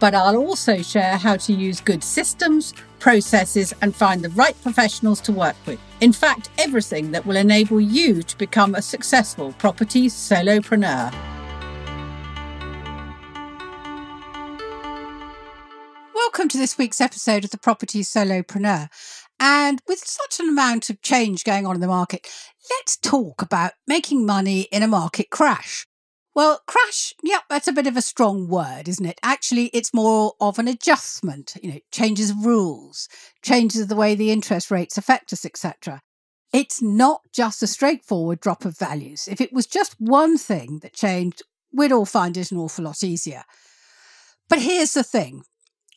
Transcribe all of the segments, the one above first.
But I'll also share how to use good systems, processes, and find the right professionals to work with. In fact, everything that will enable you to become a successful property solopreneur. Welcome to this week's episode of the Property Solopreneur. And with such an amount of change going on in the market, let's talk about making money in a market crash. Well, crash, yep, that's a bit of a strong word, isn't it? Actually, it's more of an adjustment, you know, changes of rules, changes of the way the interest rates affect us, etc. It's not just a straightforward drop of values. If it was just one thing that changed, we'd all find it an awful lot easier. But here's the thing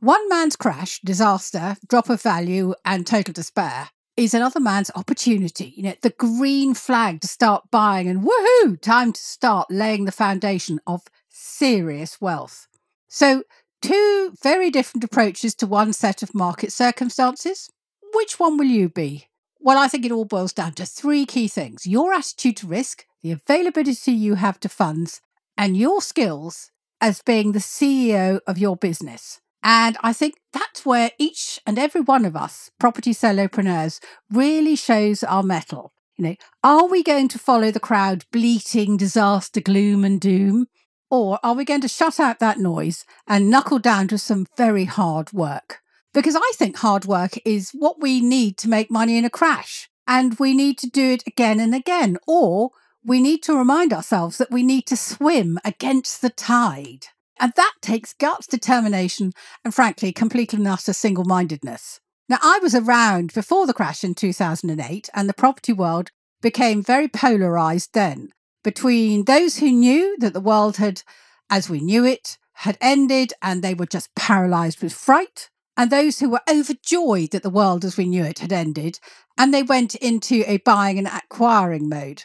one man's crash, disaster, drop of value, and total despair is another man's opportunity. You know, the green flag to start buying and woohoo, time to start laying the foundation of serious wealth. So, two very different approaches to one set of market circumstances. Which one will you be? Well, I think it all boils down to three key things your attitude to risk, the availability you have to funds, and your skills as being the CEO of your business. And I think that's where each and every one of us, property solopreneurs, really shows our mettle. You know, are we going to follow the crowd bleating disaster, gloom, and doom? Or are we going to shut out that noise and knuckle down to some very hard work? Because I think hard work is what we need to make money in a crash. And we need to do it again and again. Or we need to remind ourselves that we need to swim against the tide. And that takes guts, determination, and frankly, complete and utter single mindedness. Now, I was around before the crash in 2008, and the property world became very polarized then between those who knew that the world had, as we knew it, had ended and they were just paralyzed with fright, and those who were overjoyed that the world as we knew it had ended and they went into a buying and acquiring mode.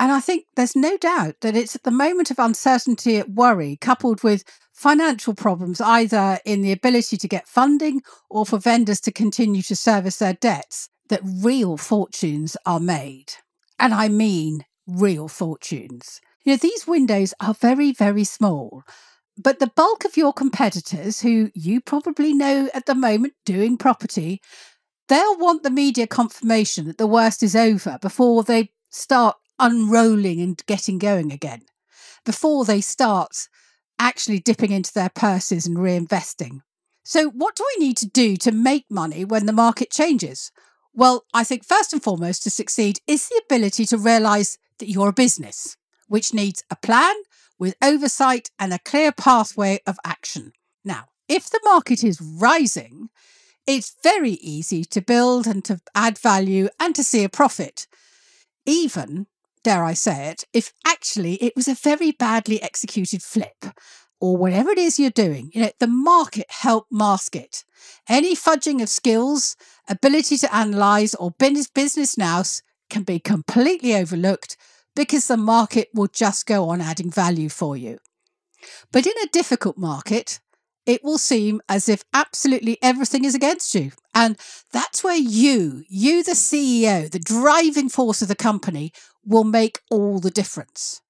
And I think there's no doubt that it's at the moment of uncertainty, worry, coupled with financial problems, either in the ability to get funding or for vendors to continue to service their debts, that real fortunes are made. And I mean real fortunes. You know, these windows are very, very small. But the bulk of your competitors, who you probably know at the moment doing property, they'll want the media confirmation that the worst is over before they start unrolling and getting going again before they start actually dipping into their purses and reinvesting. So, what do we need to do to make money when the market changes? Well, I think first and foremost to succeed is the ability to realize that you're a business, which needs a plan with oversight and a clear pathway of action. Now, if the market is rising, it's very easy to build and to add value and to see a profit, even dare I say it, if actually it was a very badly executed flip or whatever it is you're doing, you know, the market helped mask it. Any fudging of skills, ability to analyze, or business nous can be completely overlooked because the market will just go on adding value for you. But in a difficult market, it will seem as if absolutely everything is against you. And that's where you, you, the CEO, the driving force of the company, will make all the difference.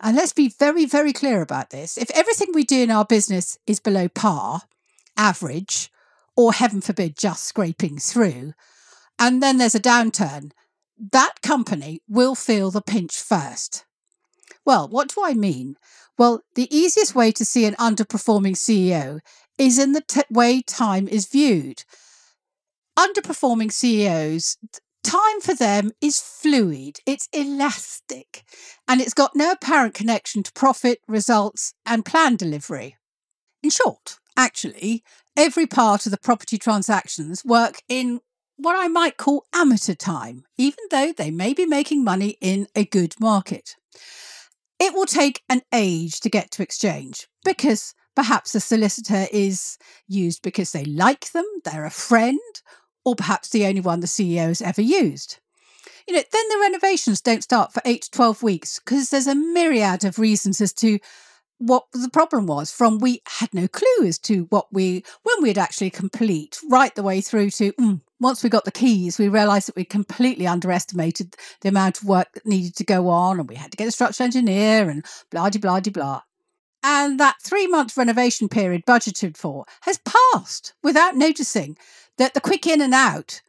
And let's be very, very clear about this. If everything we do in our business is below par, average, or heaven forbid, just scraping through, and then there's a downturn, that company will feel the pinch first. Well, what do I mean? Well, the easiest way to see an underperforming CEO is in the t- way time is viewed. Underperforming CEOs, time for them is fluid, it's elastic, and it's got no apparent connection to profit, results, and plan delivery. In short, actually, every part of the property transactions work in what I might call amateur time, even though they may be making money in a good market. It will take an age to get to exchange because perhaps the solicitor is used because they like them, they're a friend, or perhaps the only one the CEO has ever used. You know, then the renovations don't start for eight to 12 weeks because there's a myriad of reasons as to what the problem was from we had no clue as to what we when we'd actually complete right the way through to mm, once we got the keys we realized that we completely underestimated the amount of work that needed to go on and we had to get a structural engineer and blah de blah de blah and that three month renovation period budgeted for has passed without noticing that the quick in and out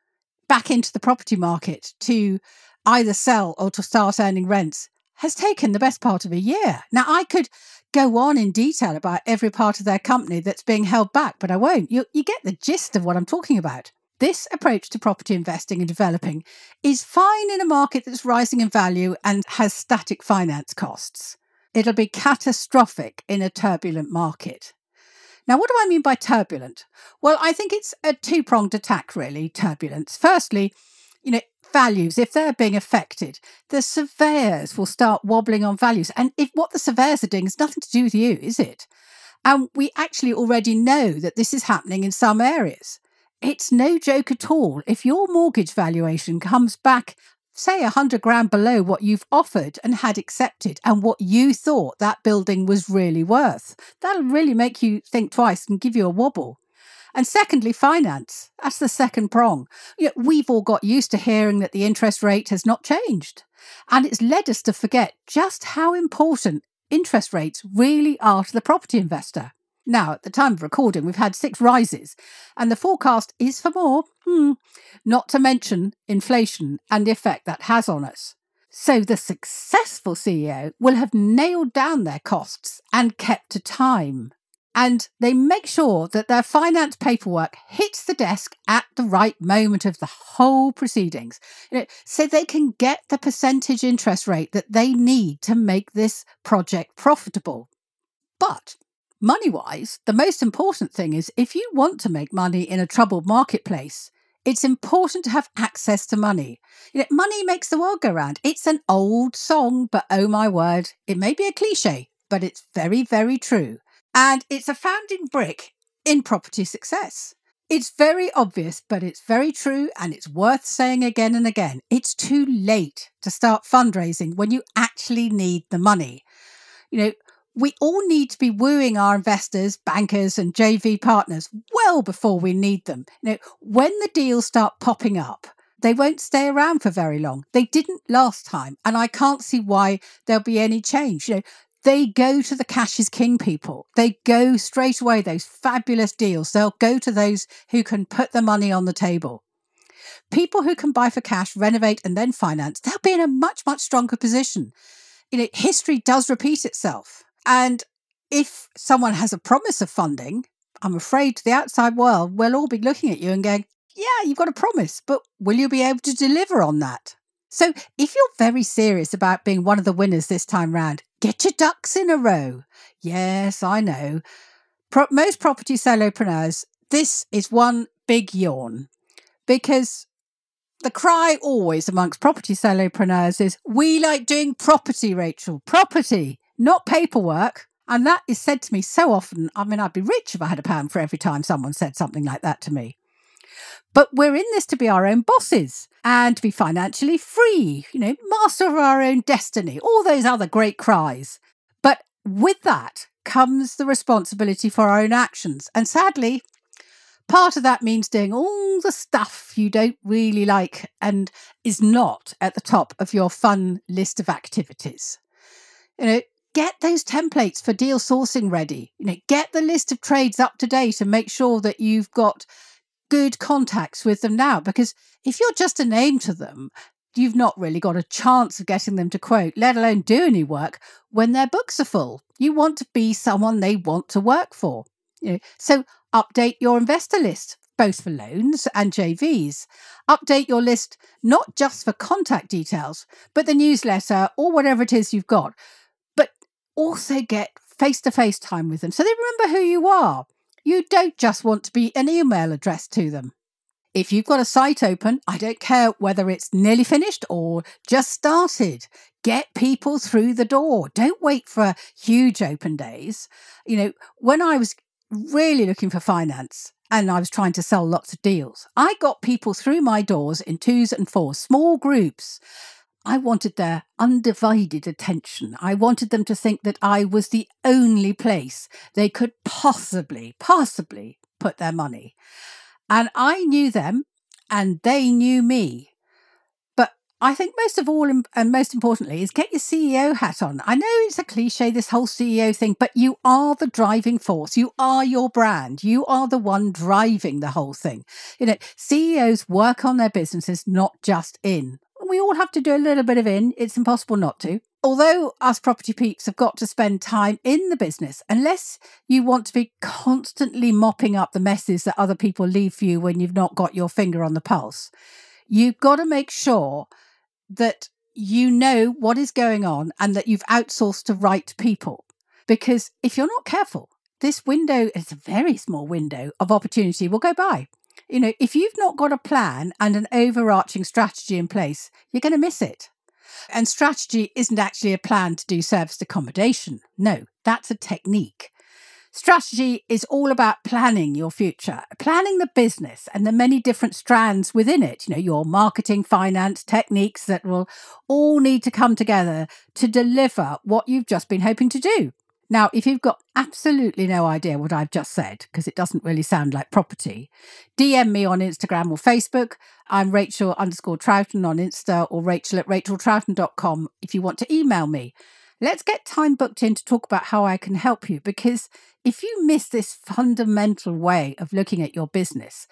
back into the property market to either sell or to start earning rents has taken the best part of a year. Now, I could go on in detail about every part of their company that's being held back, but I won't. You, you get the gist of what I'm talking about. This approach to property investing and developing is fine in a market that's rising in value and has static finance costs. It'll be catastrophic in a turbulent market. Now, what do I mean by turbulent? Well, I think it's a two pronged attack, really, turbulence. Firstly, you know, values, if they're being affected, the surveyors will start wobbling on values. And if what the surveyors are doing has nothing to do with you, is it? And we actually already know that this is happening in some areas. It's no joke at all. If your mortgage valuation comes back, say, a hundred grand below what you've offered and had accepted and what you thought that building was really worth, that'll really make you think twice and give you a wobble. And secondly, finance. That's the second prong. We've all got used to hearing that the interest rate has not changed. And it's led us to forget just how important interest rates really are to the property investor. Now, at the time of recording, we've had six rises, and the forecast is for more, hmm, not to mention inflation and the effect that has on us. So, the successful CEO will have nailed down their costs and kept to time and they make sure that their finance paperwork hits the desk at the right moment of the whole proceedings you know, so they can get the percentage interest rate that they need to make this project profitable. But money wise, the most important thing is if you want to make money in a troubled marketplace, it's important to have access to money. You know, money makes the world go round. It's an old song, but oh my word, it may be a cliche, but it's very, very true. And it's a founding brick in property success. It's very obvious, but it's very true and it's worth saying again and again. It's too late to start fundraising when you actually need the money. You know, we all need to be wooing our investors, bankers, and JV partners well before we need them. You know, when the deals start popping up, they won't stay around for very long. They didn't last time, and I can't see why there'll be any change. You know, they go to the cash is king people. They go straight away, those fabulous deals. They'll go to those who can put the money on the table. People who can buy for cash, renovate, and then finance, they'll be in a much, much stronger position. You know, history does repeat itself. And if someone has a promise of funding, I'm afraid the outside world will all be looking at you and going, yeah, you've got a promise, but will you be able to deliver on that? So, if you're very serious about being one of the winners this time round, get your ducks in a row. Yes, I know. Pro- most property solopreneurs, this is one big yawn because the cry always amongst property solopreneurs is we like doing property, Rachael, property, not paperwork. And that is said to me so often. I mean, I'd be rich if I had a pound for every time someone said something like that to me. But we're in this to be our own bosses and to be financially free, you know, master of our own destiny, all those other great cries. But with that comes the responsibility for our own actions. And sadly, part of that means doing all the stuff you don't really like and is not at the top of your fun list of activities. You know, get those templates for deal sourcing ready. You know, get the list of trades up to date and make sure that you've got good contacts with them now because if you're just a name to them, you've not really got a chance of getting them to quote, let alone do any work when their books are full. You want to be someone they want to work for. You know, so update your investor list, both for loans and JVs. Update your list not just for contact details, but the newsletter or whatever it is you've got. Also get face to face time with them so they remember who you are. You don't just want to be an email address to them. If you've got a site open, I don't care whether it's nearly finished or just started. Get people through the door. Don't wait for huge open days. You know, when I was really looking for finance and I was trying to sell lots of deals. I got people through my doors in twos and fours, small groups. I wanted their undivided attention. I wanted them to think that I was the only place they could possibly, possibly put their money. And I knew them and they knew me. But I think most of all, and most importantly, is get your CEO hat on. I know it's a cliche, this whole CEO thing, but you are the driving force. You are your brand. You are the one driving the whole thing. You know, CEOs work on their businesses, not just in. We all have to do a little bit of in. It's impossible not to although us property peeps have got to spend time in the business, unless you want to be constantly mopping up the messes that other people leave for you when you've not got your finger on the pulse, you've got to make sure that you know what is going on and that you've outsourced to right people. Because if you're not careful, this window, it's a very small window of opportunity, will go by. You know, if you've not got a plan and an overarching strategy in place, you're going to miss it. And strategy isn't actually a plan to do serviced accommodation. No, that's a technique. Strategy is all about planning your future, planning the business and the many different strands within it. You know, your marketing, finance, techniques that will all need to come together to deliver what you've just been hoping to do. Now, if you've got absolutely no idea what I've just said, because it doesn't really sound like property, DM me on Instagram or Facebook. I'm Rachael underscore Troughton on Insta or Rachael at rachaeltroughton.com if you want to email me. Let's get time booked in to talk about how I can help you because if you miss this fundamental way of looking at your business,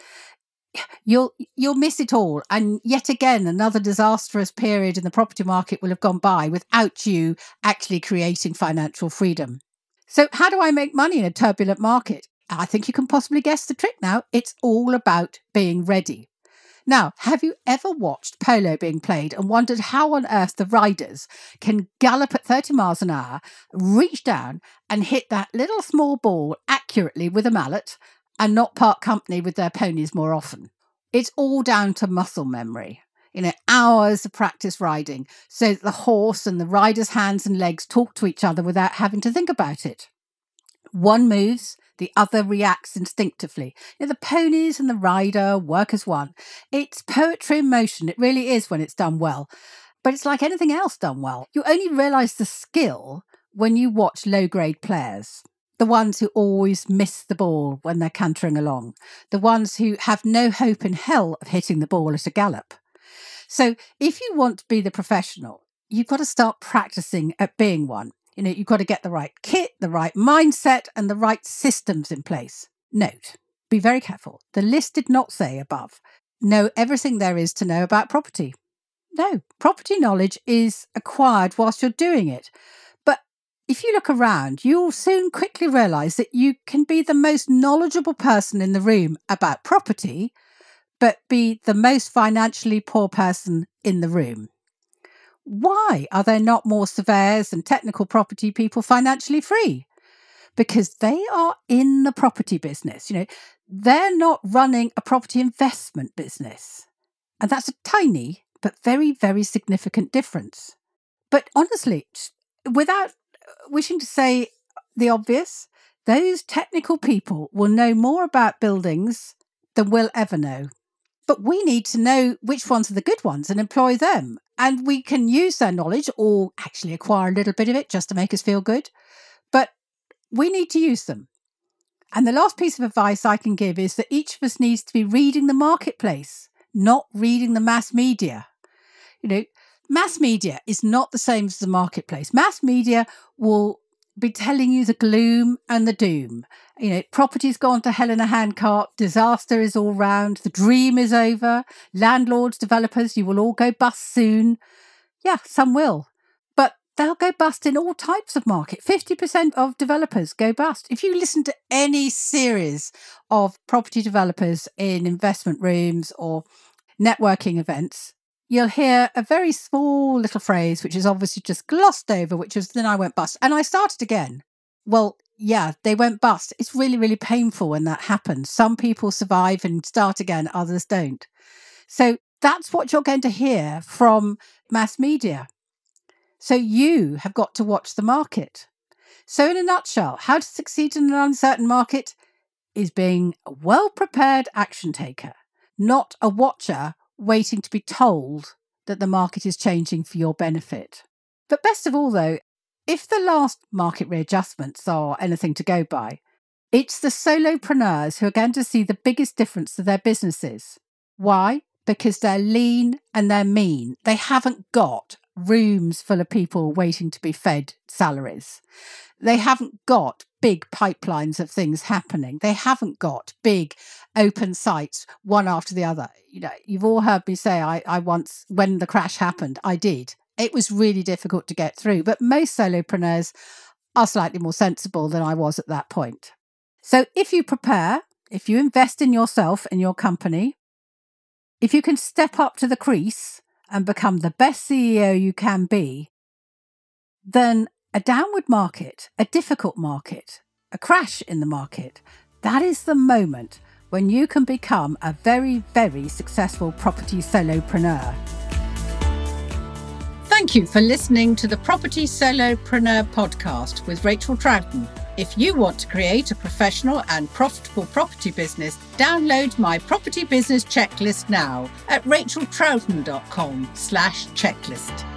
you'll you'll miss it all and yet again another disastrous period in the property market will have gone by without you actually creating financial freedom so, how do I make money in a turbulent market? I think you can possibly guess the trick now. It's all about being ready. Now, have you ever watched polo being played and wondered how on earth the riders can gallop at 30 miles an hour, reach down and hit that little small ball accurately with a mallet and not part company with their ponies more often? It's all down to muscle memory you know, hours of practice riding so that the horse and the rider's hands and legs talk to each other without having to think about it. One moves, the other reacts instinctively. You know, the ponies and the rider work as one. It's poetry in motion. It really is when it's done well. But it's like anything else done well. You only realize the skill when you watch low grade players. The ones who always miss the ball when they're cantering along. The ones who have no hope in hell of hitting the ball at a gallop. So if you want to be the professional, you've got to start practicing at being one. You know, you've got to get the right kit, the right mindset, and the right systems in place. Note, be very careful. The list did not say above, know everything there is to know about property. No, property knowledge is acquired whilst you're doing it. But if you look around, you'll soon quickly realize that you can be the most knowledgeable person in the room about property but be the most financially poor person in the room. Why are there not more surveyors and technical property people financially free? Because they are in the property business. You know, they're not running a property investment business. And that's a tiny but very, very significant difference. But honestly, without uh, wishing to say the obvious, those technical people will know more about buildings than we'll ever know. But we need to know which ones are the good ones and employ them. And we can use their knowledge or actually acquire a little bit of it just to make us feel good. But we need to use them. And the last piece of advice I can give is that each of us needs to be reading the marketplace, not reading the mass media. You know, mass media is not the same as the marketplace. Mass media will be telling you the gloom and the doom. You know, property's gone to hell in a handcart, disaster is all round, the dream is over, landlords, developers, you will all go bust soon. Yeah, some will. But they'll go bust in all types of market. 50% of developers go bust. If you listen to any series of property developers in investment rooms or networking events, you'll hear a very small little phrase, which is obviously just glossed over, which is then I went bust. And I started again. Well, yeah, they went bust. It's really, really painful when that happens. Some people survive and start again, others don't. So that's what you're going to hear from mass media. So you have got to watch the market. So, in a nutshell, how to succeed in an uncertain market? is being a well prepared action taker, not a watcher waiting to be told that the market is changing for your benefit. But best of all, though, if the last market readjustments are anything to go by, it's the solopreneurs who are going to see the biggest difference to their businesses. Why? Because they're lean and they're mean. They haven't got rooms full of people waiting to be fed salaries. They haven't got big pipelines of things happening. They haven't got big open sites, one after the other. You know, you've all heard me say I, I once, when the crash happened, I did. It was really difficult to get through, but most solopreneurs are slightly more sensible than I was at that point. So if you prepare, if you invest in yourself and your company, if you can step up to the crease and become the best CEO you can be, then a downward market, a difficult market, a crash in the market, that is the moment when you can become a very, very successful property solopreneur. Thank you for listening to the Property Solopreneur podcast with Rachael Troughton. If you want to create a professional and profitable property business, download my property business checklist now at rachaeltroughton.com slash checklist.